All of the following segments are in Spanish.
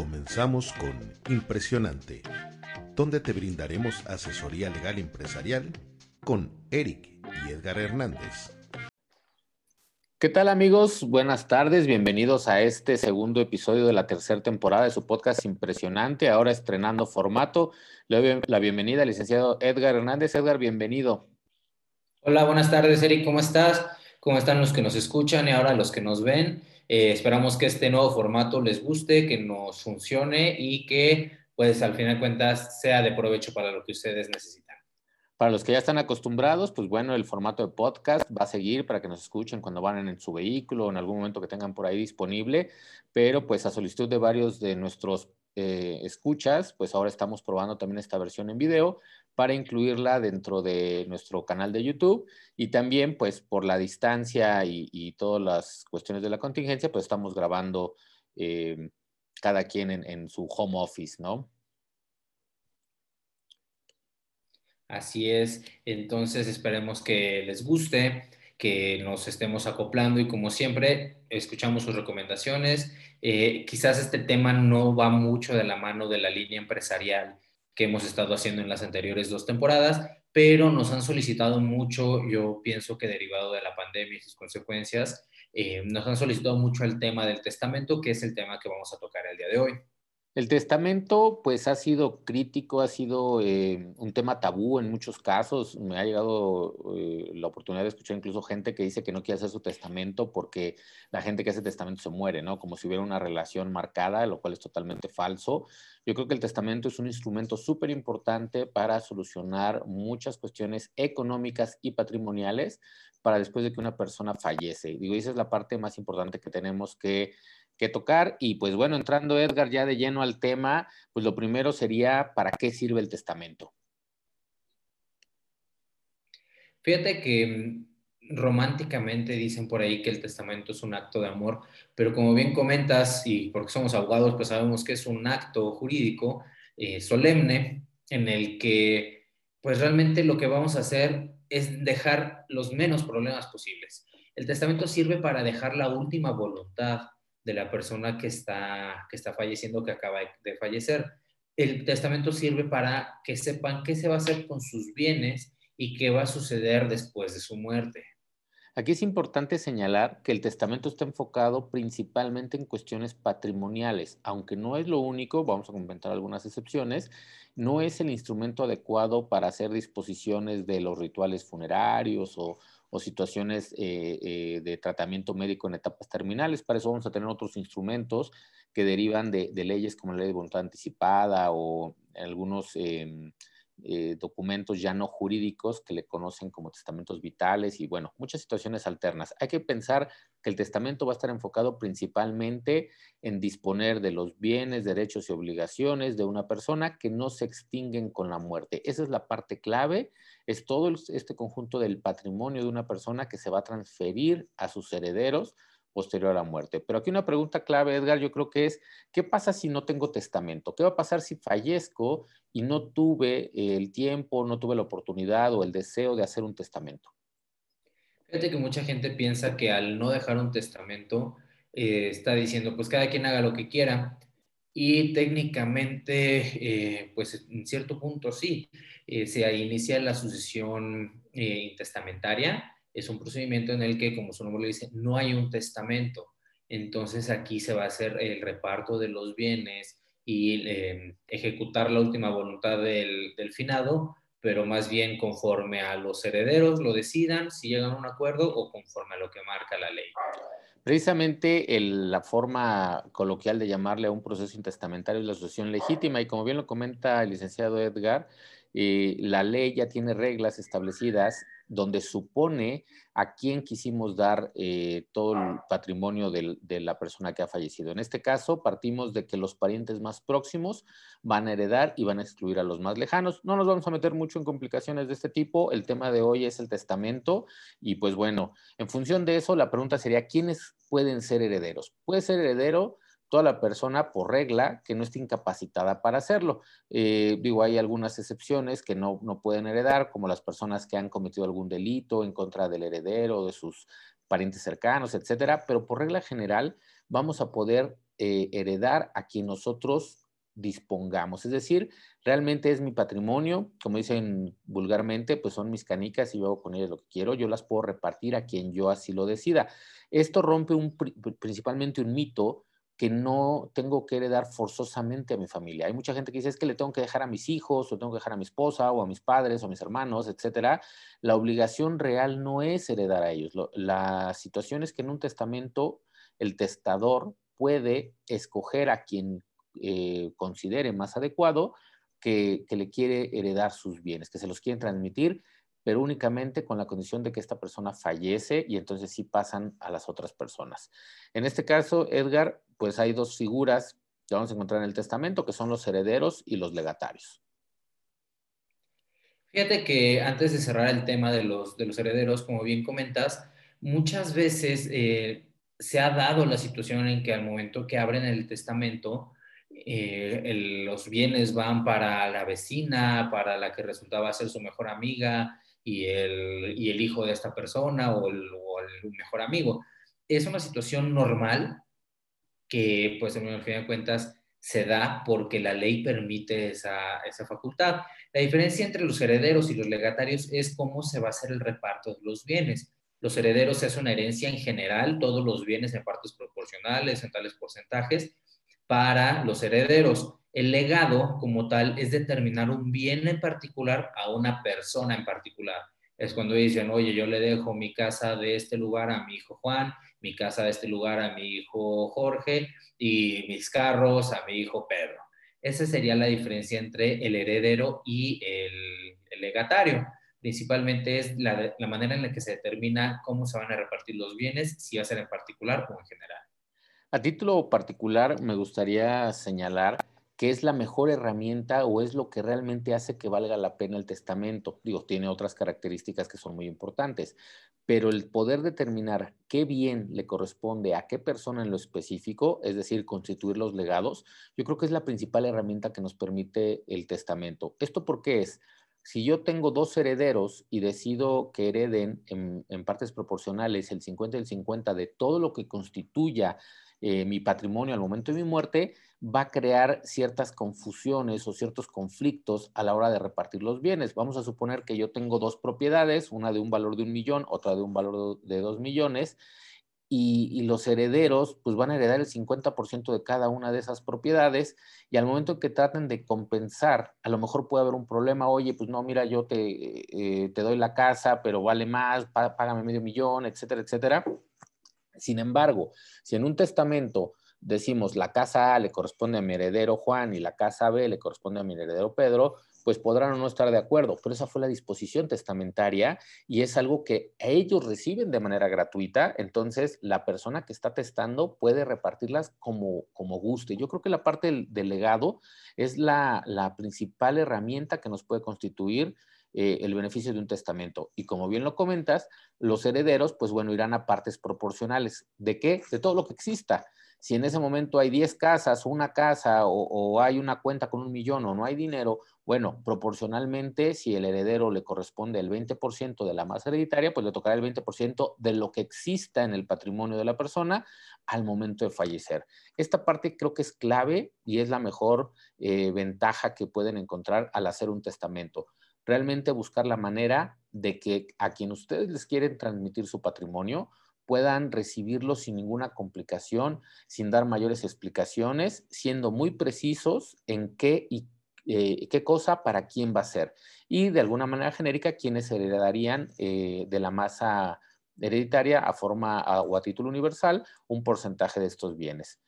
Comenzamos con Impresionante, donde te brindaremos asesoría legal empresarial con Eric y Edgar Hernández. ¿Qué tal amigos? Buenas tardes, bienvenidos a este segundo episodio de la tercera temporada de su podcast Impresionante, ahora estrenando formato. Le doy la bienvenida al licenciado Edgar Hernández. Edgar, bienvenido. Hola, buenas tardes Eric, ¿cómo estás? ¿Cómo están los que nos escuchan y ahora los que nos ven? Eh, esperamos que este nuevo formato les guste, que nos funcione y que pues al final de cuentas sea de provecho para lo que ustedes necesitan. Para los que ya están acostumbrados, pues bueno, el formato de podcast va a seguir para que nos escuchen cuando van en su vehículo o en algún momento que tengan por ahí disponible, pero pues a solicitud de varios de nuestros eh, escuchas, pues ahora estamos probando también esta versión en video para incluirla dentro de nuestro canal de YouTube y también pues por la distancia y, todas las cuestiones de la contingencia, pues estamos grabando eh, cada quien en, su home office, ¿no? Así es, entonces esperemos que les guste, que nos estemos acoplando y como siempre escuchamos sus recomendaciones. Eh, quizás este tema no va mucho de la mano de la línea empresarial que hemos estado haciendo en las anteriores dos temporadas, pero nos han solicitado mucho, yo pienso que derivado de la pandemia y sus consecuencias, eh, nos han solicitado mucho el tema del testamento, que es el tema que vamos a tocar el día de hoy. El testamento, pues, ha sido crítico, ha sido eh, un tema tabú en muchos casos. Me ha llegado eh, la oportunidad de escuchar incluso gente que dice que no quiere hacer su testamento porque la gente que hace testamento se muere, ¿no? Como si hubiera una relación marcada, lo cual es totalmente falso. Yo creo que el testamento es un instrumento súper importante para solucionar muchas cuestiones económicas y patrimoniales para después de que una persona fallece. Digo, esa es la parte más importante que tenemos que que tocar. Y pues bueno, entrando Edgar ya de lleno al tema, pues lo primero sería, ¿para qué sirve el testamento? Fíjate que mm, románticamente dicen por ahí que el testamento es un acto de amor, pero como bien comentas, y porque somos abogados, pues sabemos que es un acto jurídico eh, solemne en el que pues realmente lo que vamos a hacer es dejar los menos problemas posibles. El testamento sirve para dejar la última voluntad, de la persona que está, que está falleciendo, que acaba de fallecer. El testamento sirve para que sepan qué se va a hacer con sus bienes y qué va a suceder después de su muerte. Aquí es importante señalar que el testamento está enfocado principalmente en cuestiones patrimoniales, aunque no es lo único, vamos a comentar algunas excepciones, no es el instrumento adecuado para hacer disposiciones de los rituales funerarios o, situaciones eh, eh, de tratamiento médico en etapas terminales. Para eso vamos a tener otros instrumentos que derivan de, leyes como la ley de voluntad anticipada o algunos em, eh, documentos ya no jurídicos que le conocen como testamentos vitales y bueno, muchas situaciones alternas. Hay que pensar que el testamento va a estar enfocado principalmente en disponer de los bienes, derechos y obligaciones de una persona que no se extinguen con la muerte. Esa es la parte clave, es todo este conjunto del patrimonio de una persona que se va a transferir a sus herederos posterior a la muerte. Pero aquí una pregunta clave, Edgar, yo creo que es, ¿qué pasa si no tengo testamento? ¿Qué va a pasar si fallezco y no tuve el tiempo, no tuve la oportunidad o el deseo de hacer un testamento? Fíjate que mucha gente piensa que al no dejar un testamento, eh, está diciendo, pues cada quien haga lo que quiera. Y técnicamente, eh, pues en cierto punto sí, eh, se inicia la sucesión intestamentaria es un procedimiento en el que, como su nombre le dice, no hay un testamento. Entonces aquí se va a hacer el reparto de los bienes y em, ejecutar la última voluntad del, finado, pero más bien conforme a los herederos lo decidan, si llegan a un acuerdo o conforme a lo que marca la ley. Precisamente la forma coloquial de llamarle a un proceso intestamentario es la sucesión legítima y como bien lo comenta el licenciado Edgar, eh, la ley ya tiene reglas establecidas donde supone a quién quisimos dar eh, todo el patrimonio de la persona que ha fallecido. En este caso, partimos de que los parientes más próximos van a heredar y van a excluir a los más lejanos. No nos vamos a meter mucho en complicaciones de este tipo. El tema de hoy es el testamento y pues bueno, en función de eso, la pregunta sería, ¿quiénes pueden ser herederos? Puede ser heredero toda la persona por regla que no esté incapacitada para hacerlo. Eh, digo, hay algunas excepciones que no, pueden heredar, como las personas que han cometido algún delito en contra del heredero, de sus parientes cercanos, etcétera, pero por regla general vamos a poder eh, heredar a quien nosotros dispongamos. Es decir, realmente es mi patrimonio, como dicen vulgarmente, pues son mis canicas y yo hago con ellas lo que quiero, yo las puedo repartir a quien yo así lo decida. Esto rompe un, principalmente un mito que no tengo que heredar forzosamente a mi familia. Hay mucha gente que dice es que le tengo que dejar a mis hijos, o tengo que dejar a mi esposa, o a mis padres, o a mis hermanos, etcétera. La obligación real no es heredar a ellos. la situación es que en un testamento el testador puede escoger a quien eh, considere más adecuado que, que le quiere heredar sus bienes, que se los quieren transmitir pero únicamente con la condición de que esta persona fallece y entonces sí pasan a las otras personas. En este caso, Edgar, pues hay dos figuras que vamos a encontrar en el testamento, que son los herederos y los legatarios. Fíjate que antes de cerrar el tema de los, de los herederos, como bien comentas, muchas veces eh, se ha dado la situación en que al momento que abren el testamento, eh, los bienes van para la vecina, para la que resultaba ser su mejor amiga, y el, y el hijo de esta persona o el, mejor amigo. Es una situación normal que, pues, en fin de cuentas, se da porque la ley permite esa, esa facultad. La diferencia entre los herederos y los legatarios es cómo se va a hacer el reparto de los bienes. Los herederos es una herencia en general, todos los bienes en partes proporcionales, en tales porcentajes, para los herederos. El legado como tal es determinar un bien en particular a una persona en particular. Es cuando dicen, oye, yo le dejo mi casa de este lugar a mi hijo Juan, mi casa de este lugar a mi hijo Jorge y mis carros a mi hijo Pedro. Esa sería la diferencia entre el heredero y el, legatario. Principalmente es la, la manera en la que se determina cómo se van a repartir los bienes, si va a ser en particular o en general. A título particular, me gustaría señalar que es la mejor herramienta o es lo que realmente hace que valga la pena el testamento. Digo, tiene otras características que son muy importantes, pero el poder determinar qué bien le corresponde a qué persona en lo específico, es decir, constituir los legados, yo creo que es la principal herramienta que nos permite el testamento. ¿Esto por qué es? Si yo tengo dos herederos y decido que hereden en, partes proporcionales el 50 y el 50 de todo lo que constituya eh, mi patrimonio al momento de mi muerte, va a crear ciertas confusiones o ciertos conflictos a la hora de repartir los bienes. Vamos a suponer que yo tengo dos propiedades, una de un valor de un millón, otra de un valor de dos millones, y, los herederos pues van a heredar el 50% de cada una de esas propiedades y al momento que traten de compensar, a lo mejor puede haber un problema, oye, pues no, mira, yo te, eh, te doy la casa, pero vale más, págame medio millón, etcétera, etcétera. Sin embargo, si en un testamento decimos la casa A le corresponde a mi heredero Juan y la casa B le corresponde a mi heredero Pedro, pues podrán o no estar de acuerdo, pero esa fue la disposición testamentaria y es algo que ellos reciben de manera gratuita, entonces la persona que está testando puede repartirlas como, como guste. Yo creo que la parte del, legado es la, la principal herramienta que nos puede constituir eh, el beneficio de un testamento. Y como bien lo comentas, los herederos, pues bueno, irán a partes proporcionales. ¿De qué? De todo lo que exista. Si en ese momento hay 10 casas, una casa o, hay una cuenta con un millón o no hay dinero, bueno, proporcionalmente, si el heredero le corresponde el 20% de la masa hereditaria, pues le tocará el 20% de lo que exista en el patrimonio de la persona al momento de fallecer. Esta parte creo que es clave y es la mejor eh, ventaja que pueden encontrar al hacer un testamento realmente buscar la manera de que a quien ustedes les quieren transmitir su patrimonio puedan recibirlo sin ninguna complicación, sin dar mayores explicaciones, siendo muy precisos en qué y eh, qué cosa para quién va a ser. Y de alguna manera genérica, quienes heredarían eh, de la masa hereditaria a forma o a título universal un porcentaje de estos bienes.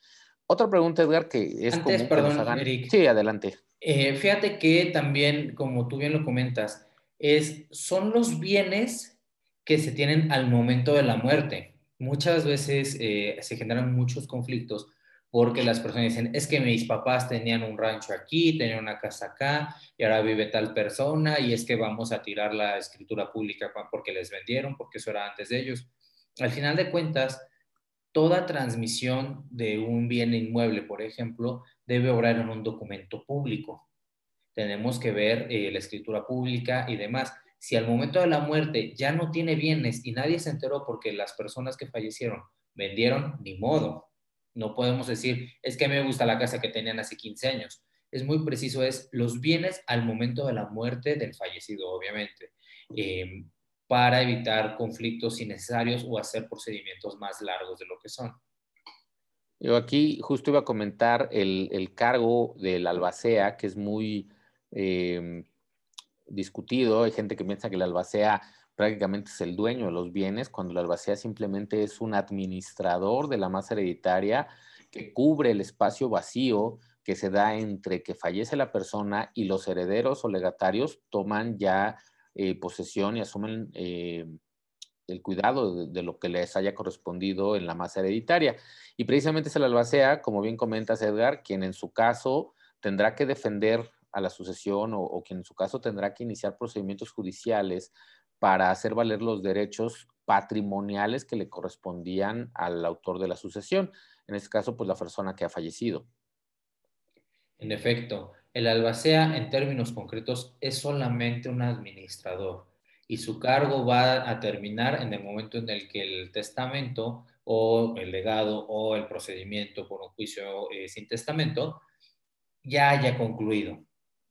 Otra pregunta, Edgar, que es Antes, perdón, Eric. Sí, adelante. Eh, fíjate que también, como tú bien lo comentas, es, son los bienes que se tienen al momento de la muerte. Muchas veces eh, se generan muchos conflictos porque las personas dicen, es que mis papás tenían un rancho aquí, tenían una casa acá, y ahora vive tal persona, y es que vamos a tirar la escritura pública porque les vendieron, porque eso era antes de ellos. Al final de cuentas, toda transmisión de un bien inmueble, por ejemplo, debe obrar en un documento público. Tenemos que ver eh, la escritura pública y demás. Si al momento de la muerte ya no tiene bienes y nadie se enteró porque las personas que fallecieron vendieron, ni modo. No podemos decir, es que me gusta la casa que tenían hace 15 años. Es muy preciso, es los bienes al momento de la muerte del fallecido, obviamente, eh, para evitar conflictos innecesarios o hacer procedimientos más largos de lo que son. Yo aquí justo iba a comentar el, cargo del albacea, que es muy eh, discutido. Hay gente que piensa que el albacea prácticamente es el dueño de los bienes, cuando el albacea simplemente es un administrador de la masa hereditaria que cubre el espacio vacío que se da entre que fallece la persona y los herederos o legatarios toman ya eh, posesión y asumen eh, el cuidado de, lo que les haya correspondido en la masa hereditaria. Y precisamente es el albacea, como bien comentas Edgar, quien en su caso tendrá que defender a la sucesión o, quien en su caso tendrá que iniciar procedimientos judiciales para hacer valer los derechos patrimoniales que le correspondían al autor de la sucesión, en este caso, pues la persona que ha fallecido. En efecto, el albacea en términos concretos es solamente un administrador y su cargo va a terminar en el momento en el que el testamento o el legado o el procedimiento por un juicio eh, sin testamento ya haya concluido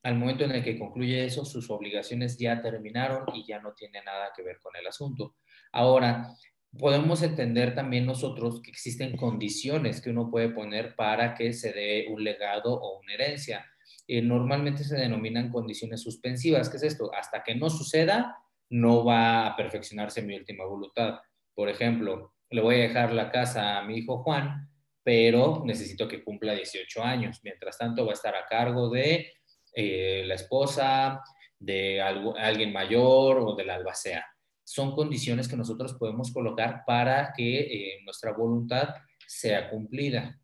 al momento en el que concluye eso, sus obligaciones ya terminaron y ya no tiene nada que ver con el asunto. Ahora, podemos entender también nosotros que existen condiciones que uno puede poner para que se dé un legado o una herencia. Eh, normalmente se denominan condiciones suspensivas. ¿Qué es esto? Hasta que no suceda, no va a perfeccionarse mi última voluntad. Por ejemplo, le voy a dejar la casa a mi hijo Juan, pero necesito que cumpla 18 años. Mientras tanto, va a estar a cargo de eh, la esposa, de alguien mayor o de la albacea. Son condiciones que nosotros podemos colocar para que eh, nuestra voluntad sea cumplida.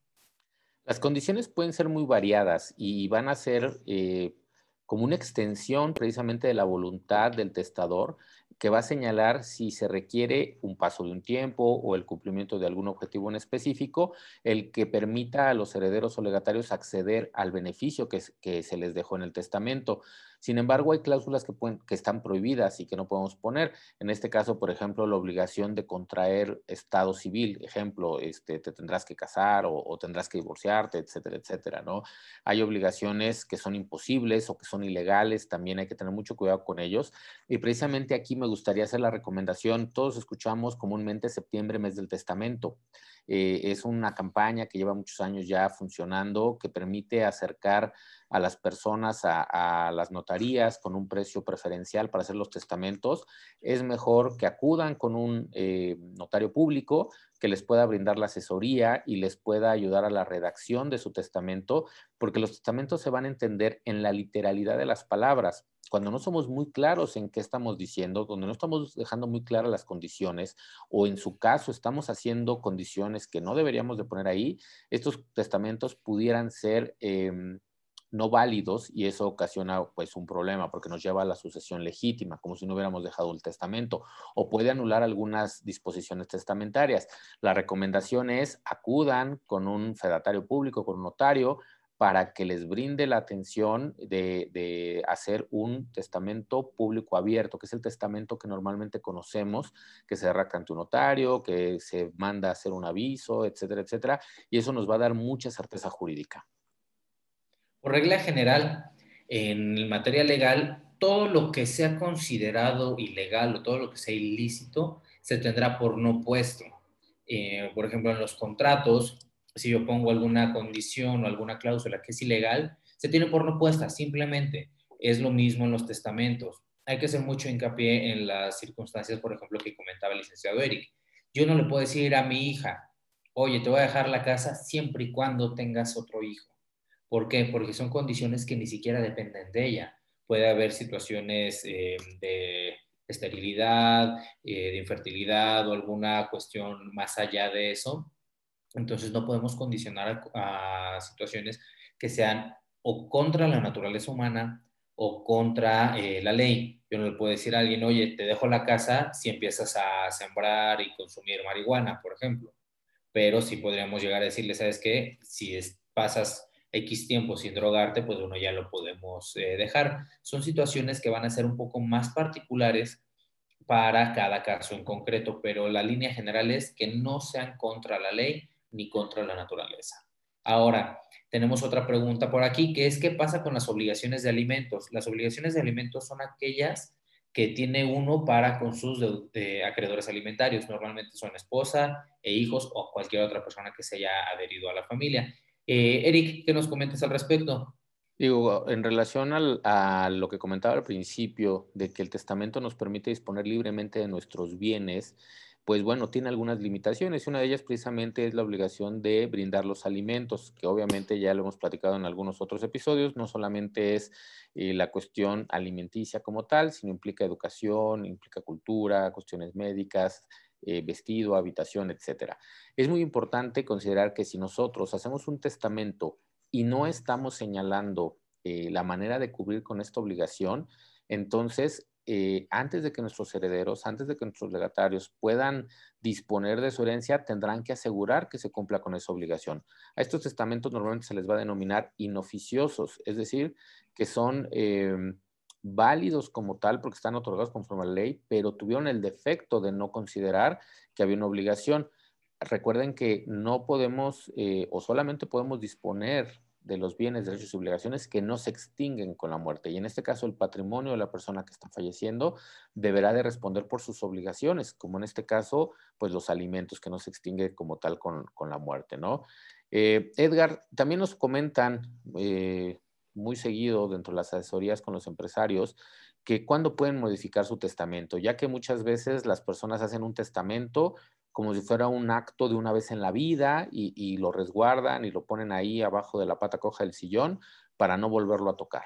Las condiciones pueden ser muy variadas y van a ser eh, como una extensión precisamente de la voluntad del testador que va a señalar si se requiere un paso de un tiempo o el cumplimiento de algún objetivo en específico, el que permita a los herederos o legatarios acceder al beneficio que, que se les dejó en el testamento. Sin embargo, hay cláusulas que, pueden, que están prohibidas y que no podemos poner. En este caso, por ejemplo, la obligación de contraer estado civil. Ejemplo, este, te tendrás que casar o, tendrás que divorciarte, etcétera, etcétera, ¿no? Hay obligaciones que son imposibles o que son ilegales. También hay que tener mucho cuidado con ellos. Y precisamente aquí me gustaría hacer la recomendación. Todos escuchamos comúnmente septiembre, mes del testamento. Eh, es una campaña que lleva muchos años ya funcionando, que permite acercar a las personas a, las notarías con un precio preferencial para hacer los testamentos. Es mejor que acudan con un eh, notario público que les pueda brindar la asesoría y les pueda ayudar a la redacción de su testamento, porque los testamentos se van a entender en la literalidad de las palabras cuando no somos muy claros en qué estamos diciendo, donde no estamos dejando muy claras las condiciones, o en su caso estamos haciendo condiciones que no deberíamos de poner ahí, estos testamentos pudieran ser em, no válidos y eso ocasiona pues un problema porque nos lleva a la sucesión legítima, como si no hubiéramos dejado el testamento, o puede anular algunas disposiciones testamentarias. La recomendación es acudan con un fedatario público, con un notario, para que les brinde la atención de, hacer un testamento público abierto, que es el testamento que normalmente conocemos, que se redacta ante un notario, que se manda a hacer un aviso, etcétera, etcétera, y eso nos va a dar mucha certeza jurídica. Por regla general, en materia legal, todo lo que sea considerado ilegal o todo lo que sea ilícito se tendrá por no puesto. Eh, por ejemplo, en los contratos, si yo pongo alguna condición o alguna cláusula que es ilegal, se tiene por no puesta, simplemente. Es lo mismo en los testamentos. Hay que hacer mucho hincapié en las circunstancias, por ejemplo, que comentaba el licenciado Eric. Yo no le puedo decir a mi hija, oye, te voy a dejar la casa siempre y cuando tengas otro hijo. ¿Por qué? Porque son condiciones que ni siquiera dependen de ella. Puede haber situaciones eh, de esterilidad, eh, de infertilidad o alguna cuestión más allá de eso entonces no podemos condicionar a, situaciones que sean o contra la naturaleza humana o contra eh, la ley. Yo no le puedo decir a alguien, oye, te dejo la casa si empiezas a sembrar y consumir marihuana, por ejemplo. Pero sí podríamos llegar a decirle, ¿sabes qué? Si pasas X tiempo sin drogarte, pues uno ya lo podemos eh, dejar. Son situaciones que van a ser un poco más particulares para cada caso en concreto, pero la línea general es que no sean contra la ley ni contra la naturaleza. Ahora, tenemos otra pregunta por aquí, que es ¿qué pasa con las obligaciones de alimentos? Las obligaciones de alimentos son aquellas que tiene uno para con sus acreedores alimentarios. Normalmente son esposa e hijos o cualquier otra persona que se haya adherido a la familia. Eh, Eric, ¿qué nos comentas al respecto? Digo, en relación a lo que comentaba al principio, de que el testamento nos permite disponer libremente de nuestros bienes, pues bueno, tiene algunas limitaciones una de ellas precisamente es la obligación de brindar los alimentos, que obviamente ya lo hemos platicado en algunos otros episodios, no solamente es eh, la cuestión alimenticia como tal, sino implica educación, implica cultura, cuestiones médicas, eh, vestido, habitación, etcétera. Es muy importante considerar que si nosotros hacemos un testamento y no estamos señalando eh, la manera de cubrir con esta obligación, entonces, eh, antes de que nuestros herederos, antes de que nuestros legatarios puedan disponer de su herencia, tendrán que asegurar que se cumpla con esa obligación. A estos testamentos normalmente se les va a denominar inoficiosos, es decir, que son em, válidos como tal porque están otorgados conforme a la ley, pero tuvieron el defecto de no considerar que había una obligación recuerden que no podemos eh, o solamente podemos disponer de los bienes, derechos y obligaciones que no se extinguen con la muerte. Y en este caso, el patrimonio de la persona que está falleciendo deberá de responder por sus obligaciones, como en este caso, pues los alimentos que no se extinguen como tal con, la muerte, ¿no? Eh, Edgar, también nos comentan eh, muy seguido dentro de las asesorías con los empresarios que cuándo pueden modificar su testamento, ya que muchas veces las personas hacen un testamento como si fuera un acto de una vez en la vida y, lo resguardan y lo ponen ahí abajo de la pata coja del sillón para no volverlo a tocar?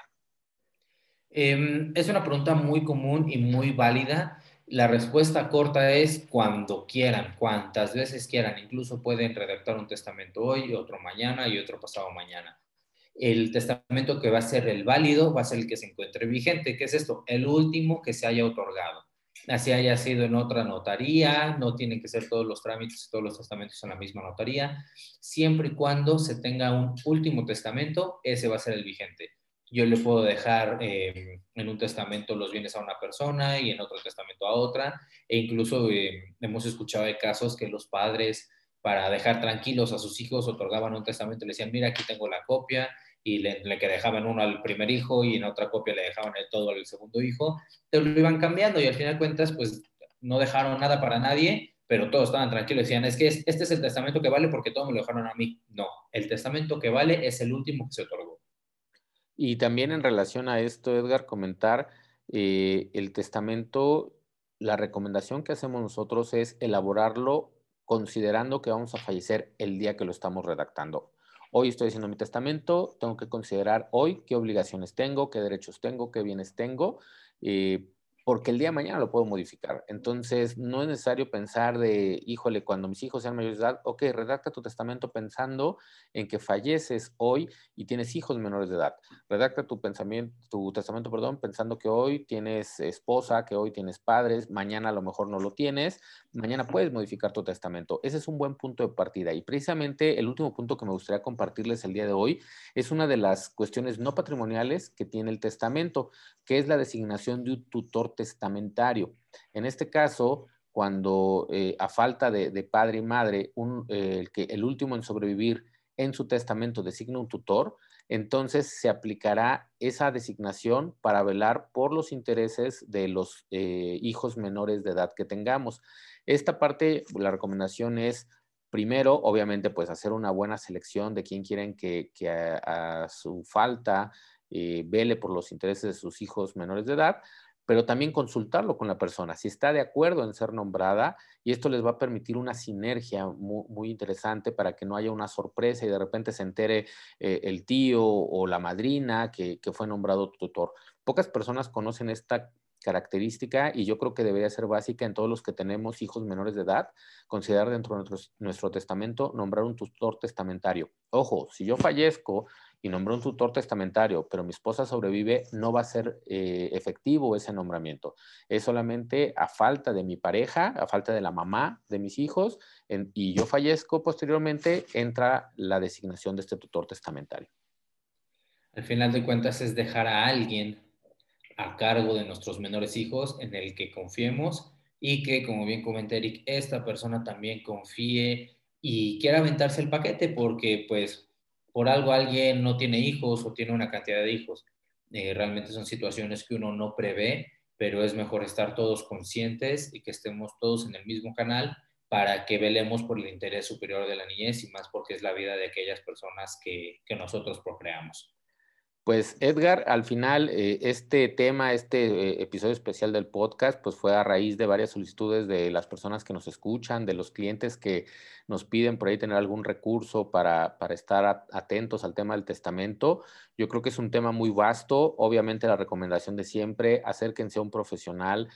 Em, es una pregunta muy común y muy válida. La respuesta corta es cuando quieran, cuantas veces quieran. Incluso pueden redactar un testamento hoy, otro mañana y otro pasado mañana. El testamento que va a ser el válido va a ser el que se encuentre vigente. ¿Qué es esto? El último que se haya otorgado así haya sido en otra notaría, no tienen que ser todos los trámites y todos los testamentos en la misma notaría, siempre y cuando se tenga un último testamento, ese va a ser el vigente. Yo le puedo dejar eh, en un testamento los bienes a una persona y en otro testamento a otra, e incluso eh, hemos escuchado de casos que los padres, para dejar tranquilos a sus hijos, otorgaban un testamento y le decían, mira, aquí tengo la copia, y le, que dejaban uno al primer hijo y en otra copia le dejaban el todo al segundo hijo, te lo iban cambiando y al final de cuentas pues no dejaron nada para nadie, pero todos estaban tranquilos, decían, es que este es el testamento que vale porque todos me lo dejaron a mí. No, el testamento que vale es el último que se otorgó. Y también en relación a esto, Edgar, comentar eh, el testamento, la recomendación que hacemos nosotros es elaborarlo considerando que vamos a fallecer el día que lo estamos redactando. Hoy estoy haciendo mi testamento, tengo que considerar hoy qué obligaciones tengo, qué derechos tengo, qué bienes tengo. Eh, porque el día de mañana lo puedo modificar. Entonces, no es necesario pensar de, híjole, cuando mis hijos sean mayores de edad, ok, redacta tu testamento pensando en que falleces hoy y tienes hijos menores de edad. Redacta tu pensamiento, tu testamento, perdón, pensando que hoy tienes esposa, que hoy tienes padres, mañana a lo mejor no lo tienes, mañana puedes modificar tu testamento. Ese es un buen punto de partida. Y precisamente el último punto que me gustaría compartirles el día de hoy es una de las cuestiones no patrimoniales que tiene el testamento, que es la designación de un tutor testamentario. En este caso, cuando eh, a falta de, padre y madre, eh, el, que, el último en sobrevivir en su testamento designa un tutor, entonces se aplicará esa designación para velar por los intereses de los eh, hijos menores de edad que tengamos. Esta parte, la recomendación es, primero, obviamente, pues hacer una buena selección de quién quieren que, a, su falta vele por los intereses de sus hijos menores de edad, pero también consultarlo con la persona, si está de acuerdo en ser nombrada, y esto les va a permitir una sinergia muy, interesante para que no haya una sorpresa y de repente se entere eh, el tío o la madrina que, fue nombrado tutor. Pocas personas conocen esta característica y yo creo que debería ser básica en todos los que tenemos hijos menores de edad, considerar dentro de nuestro testamento nombrar un tutor testamentario. Ojo, si yo fallezco y nombré un tutor testamentario, pero mi esposa sobrevive, no va a ser eh, efectivo ese nombramiento. Es solamente a falta de mi pareja, a falta de la mamá de mis hijos, y yo fallezco posteriormente, entra la designación de este tutor testamentario. Al final de cuentas es dejar a alguien a cargo de nuestros menores hijos en el que confiemos y que, como bien comenta Eric, esta persona también confíe y quiera aventarse el paquete porque pues por algo alguien no tiene hijos o tiene una cantidad de hijos. Eh, realmente son situaciones que uno no prevé, pero es mejor estar todos conscientes y que estemos todos en el mismo canal para que velemos por el interés superior de la niñez y más porque es la vida de aquellas personas que, que nosotros procreamos. Pues Edgar, al final eh, este tema, este eh, episodio especial del podcast, pues fue a raíz de varias solicitudes de las personas que nos escuchan, de los clientes que nos piden por ahí tener algún recurso para, para estar atentos al tema del testamento. Yo creo que es un tema muy vasto. Obviamente la recomendación de siempre, acérquense a un profesional,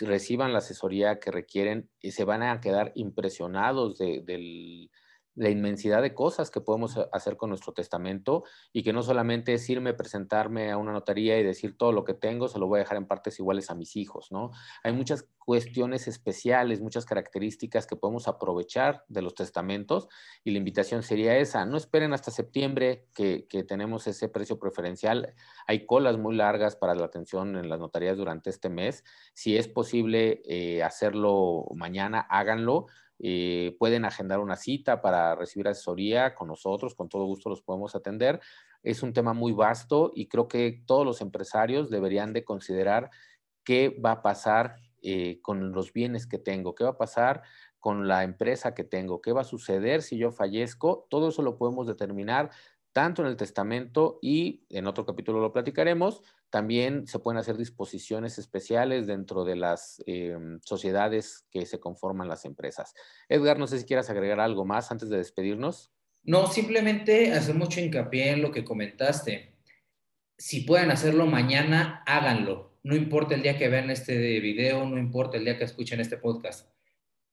reciban la asesoría que requieren y se van a quedar impresionados del la inmensidad de cosas que podemos hacer con nuestro testamento y que no solamente es irme, presentarme a una notaría y decir todo lo que tengo, se lo voy a dejar en partes iguales a mis hijos, ¿no? Hay muchas cuestiones especiales, muchas características que podemos aprovechar de los testamentos y la invitación sería esa, no esperen hasta septiembre que, tenemos ese precio preferencial, hay colas muy largas para la atención en las notarías durante este mes, si es posible eh, hacerlo mañana, háganlo eh, pueden agendar una cita para recibir asesoría con nosotros, con todo gusto los podemos atender. Es un tema muy vasto y creo que todos los empresarios deberían de considerar qué va a pasar eh, con los bienes que tengo, qué va a pasar con la empresa que tengo, qué va a suceder si yo fallezco. Todo eso lo podemos determinar tanto en el testamento y en otro capítulo lo platicaremos, también se pueden hacer disposiciones especiales dentro de las em, sociedades que se conforman las empresas. Edgar, no sé si quieras agregar algo más antes de despedirnos. No, simplemente hacer mucho hincapié en lo que comentaste. Si pueden hacerlo mañana, háganlo. No importa el día que vean este video, no importa el día que escuchen este podcast.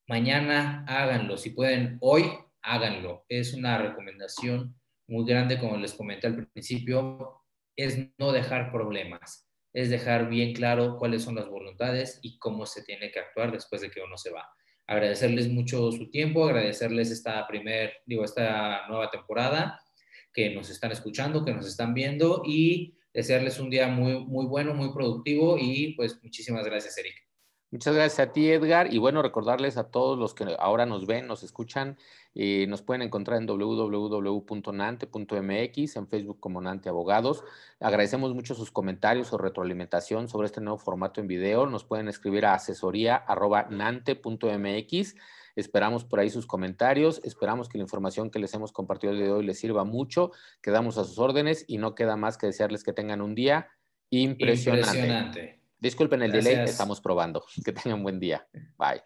Mañana háganlo. Si pueden hoy, háganlo. Es una recomendación muy grande, como les comenté al principio, es no dejar problemas, es dejar bien claro cuáles son las voluntades y cómo se tiene que actuar después de que uno se va. Agradecerles mucho su tiempo, agradecerles esta primer, digo, esta nueva temporada, que nos están escuchando, que nos están viendo y desearles un día muy, muy bueno, muy productivo y pues muchísimas gracias, Eric. Muchas gracias a ti, Edgar. Y bueno, recordarles a todos los que ahora nos ven, nos escuchan, eh, nos pueden encontrar en www.nante.mx, en Facebook como Nante Abogados. Agradecemos mucho sus comentarios o retroalimentación sobre este nuevo formato en video. Nos pueden escribir a asesoría.nante.mx. Esperamos por ahí sus comentarios, esperamos que la información que les hemos compartido el día de hoy les sirva mucho. Quedamos a sus órdenes y no queda más que desearles que tengan un día impresionante. impresionante. Disculpen el delay, estamos probando. Que tengan un buen día. Bye.